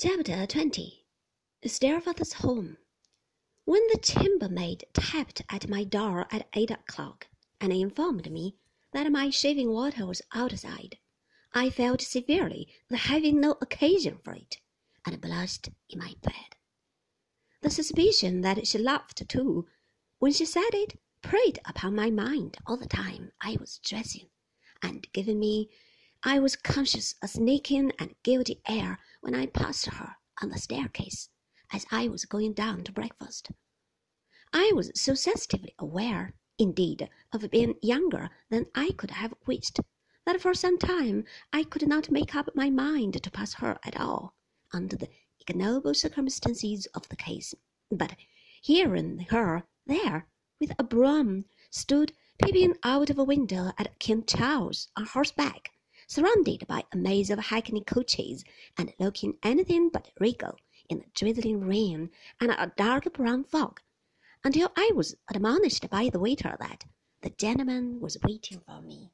Chapter 20 Steerforth's Home When the chambermaid tapped at my door at eight o'clock and informed me that my shaving water was outside, I felt severely the having no occasion for it, and blushed in my bed. The suspicion that she laughed too, when she said it, preyed upon my mind all the time I was dressing, and giving me I was conscious a sneaking and guilty air when I passed her on the staircase as I was going down to breakfast. I was so sensitively aware, indeed, of being younger than I could have wished, that for some time I could not make up my mind to pass her at all, under the ignoble circumstances of the case. But hearing her there, with a broom, stood peeping out of a window at King Charles on horseback, surrounded by a maze of hackney coaches, and looking anything but regal in the drizzling rain and a dark brown fog, until I was admonished by the waiter that the gentleman was waiting for me.